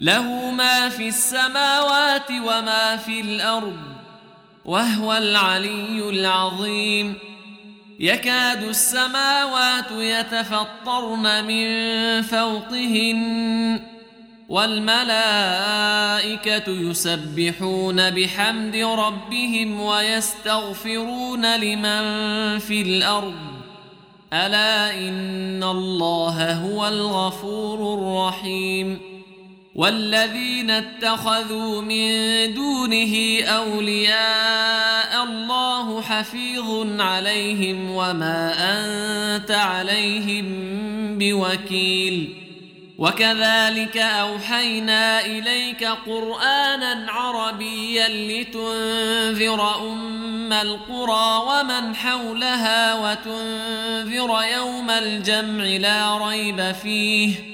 له ما في السماوات وما في الأرض وهو العلي العظيم. يكاد السماوات يتفطرن من فوقهن والملائكة يسبحون بحمد ربهم ويستغفرون لمن في الأرض. ألا إن الله هو الغفور الرحيم. والذين اتخذوا من دونه أولياء الله حفيظ عليهم وما أنت عليهم بوكيل. وكذلك أوحينا إليك قرآنا عربيا لتنذر أم القرى ومن حولها وتنذر يوم الجمع لا ريب فيه.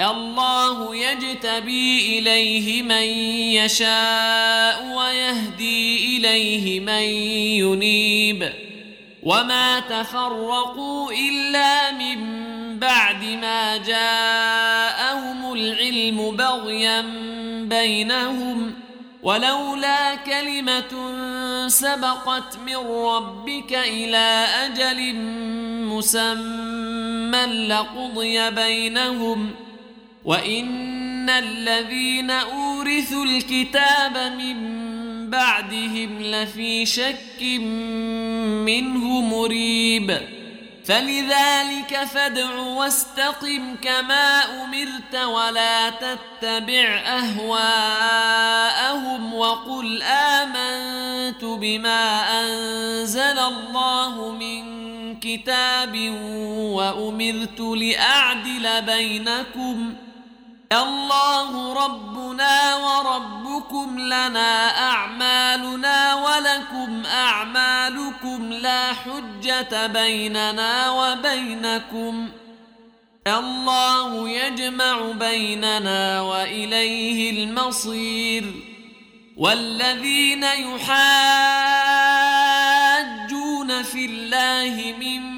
الله يجتبي إليه من يشاء ويهدي إليه من ينيب. وما تفرقوا إلا من بعد ما جاءهم العلم بغيا بينهم. ولولا كلمة سبقت من ربك إلى أجل مسمى لقضي بينهم ۖ. وان الذين اورثوا الكتاب من بعدهم لفي شك منه مريب فلذلك فادع واستقم كما امرت ولا تتبع اهواءهم وقل امنت بما انزل الله من كتاب وامرت لاعدل بينكم ۖ الله ربنا وربكم لنا أعمالنا ولكم أعمالكم لا حجة بيننا وبينكم الله يجمع بيننا وإليه المصير والذين يحاجون في الله من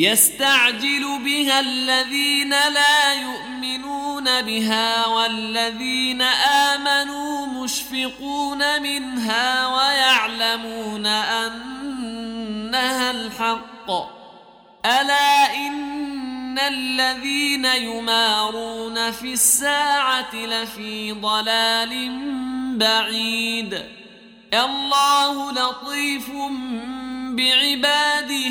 يستعجل بها الذين لا يؤمنون بها والذين آمنوا مشفقون منها ويعلمون أنها الحق. ألا إن الذين يمارون في الساعة لفي ضلال بعيد. الله لطيف بعباده.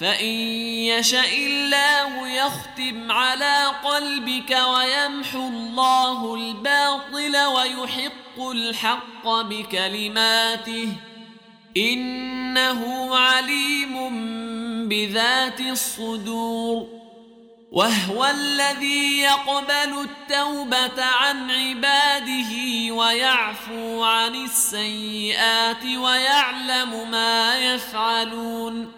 فإن يشأ الله يختم على قلبك ويمحو الله الباطل ويحق الحق بكلماته إنه عليم بذات الصدور وهو الذي يقبل التوبة عن عباده ويعفو عن السيئات ويعلم ما يفعلون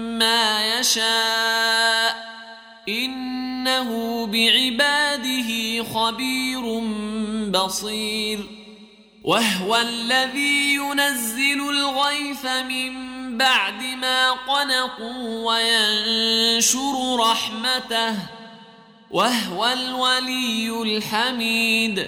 ما يشاء إنه بعباده خبير بصير وهو الذي ينزل الغيث من بعد ما قنطوا وينشر رحمته وهو الولي الحميد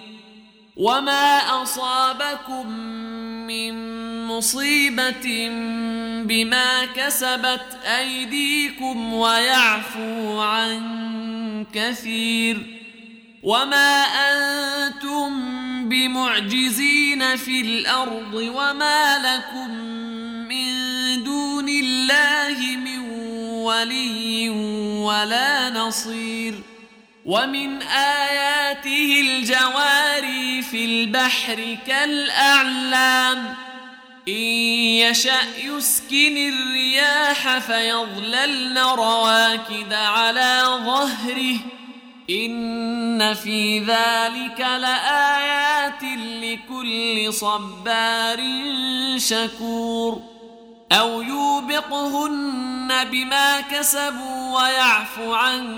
وما أصابكم من مصيبة بما كسبت أيديكم ويعفو عن كثير وما أنتم بمعجزين في الأرض وما لكم من دون الله من ولي ولا نصير ومن آياته الجواري في البحر كالأعلام. إن يشأ يسكن الرياح فيظللن رواكد على ظهره. إن في ذلك لآيات لكل صبار شكور. أو يوبقهن بما كسبوا ويعفو عن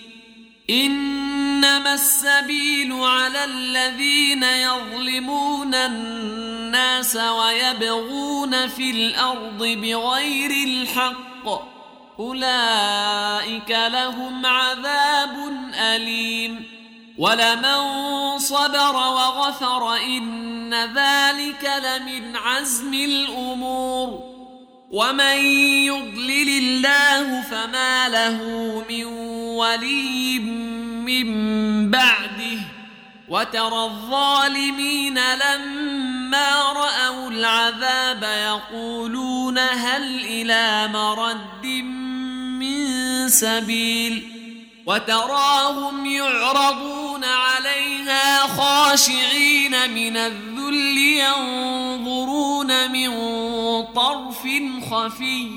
إنما السبيل على الذين يظلمون الناس ويبغون في الأرض بغير الحق. أولئك لهم عذاب أليم. ولمن صبر وغفر إن ذلك لمن عزم الأمور. ومن يضلل الله فما له من ولي من بعده وترى الظالمين لما رأوا العذاب يقولون هل إلى مرد من سبيل وتراهم يعرضون عليها خاشعين من الذل ينظرون من طرف خفي.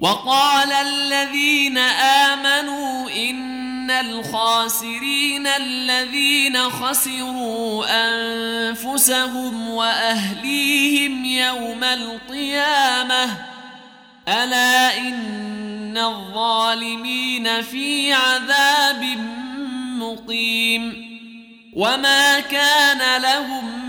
وقال الذين آمنوا إن الخاسرين الذين خسروا أنفسهم وأهليهم يوم القيامة. ألا إن الظالمين في عذاب مقيم. وما كان لهم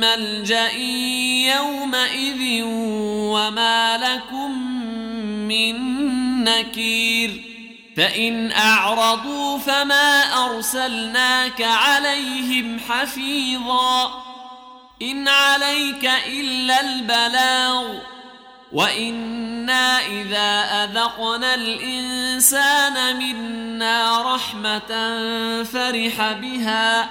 ملجأ يومئذ وما لكم من نكير فإن أعرضوا فما أرسلناك عليهم حفيظا إن عليك إلا البلاغ وإنا إذا أذقنا الإنسان منا رحمة فرح بها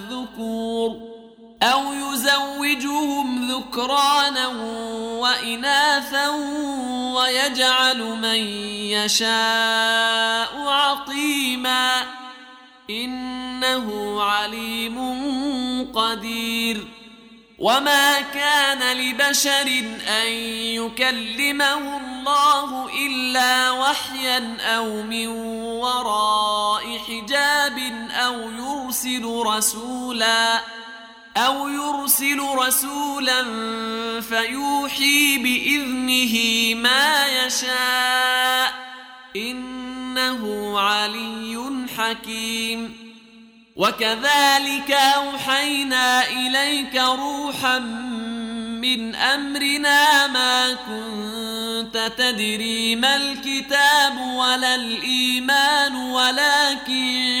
يزوجهم ذكرانا وإناثا ويجعل من يشاء عقيما إنه عليم قدير وما كان لبشر أن يكلمه الله إلا وحيا أو من وراء حجاب أو يرسل رسولا أو يرسل رسولا فيوحي بإذنه ما يشاء إنه علي حكيم. وكذلك أوحينا إليك روحا من أمرنا ما كنت تدري ما الكتاب ولا الإيمان ولكن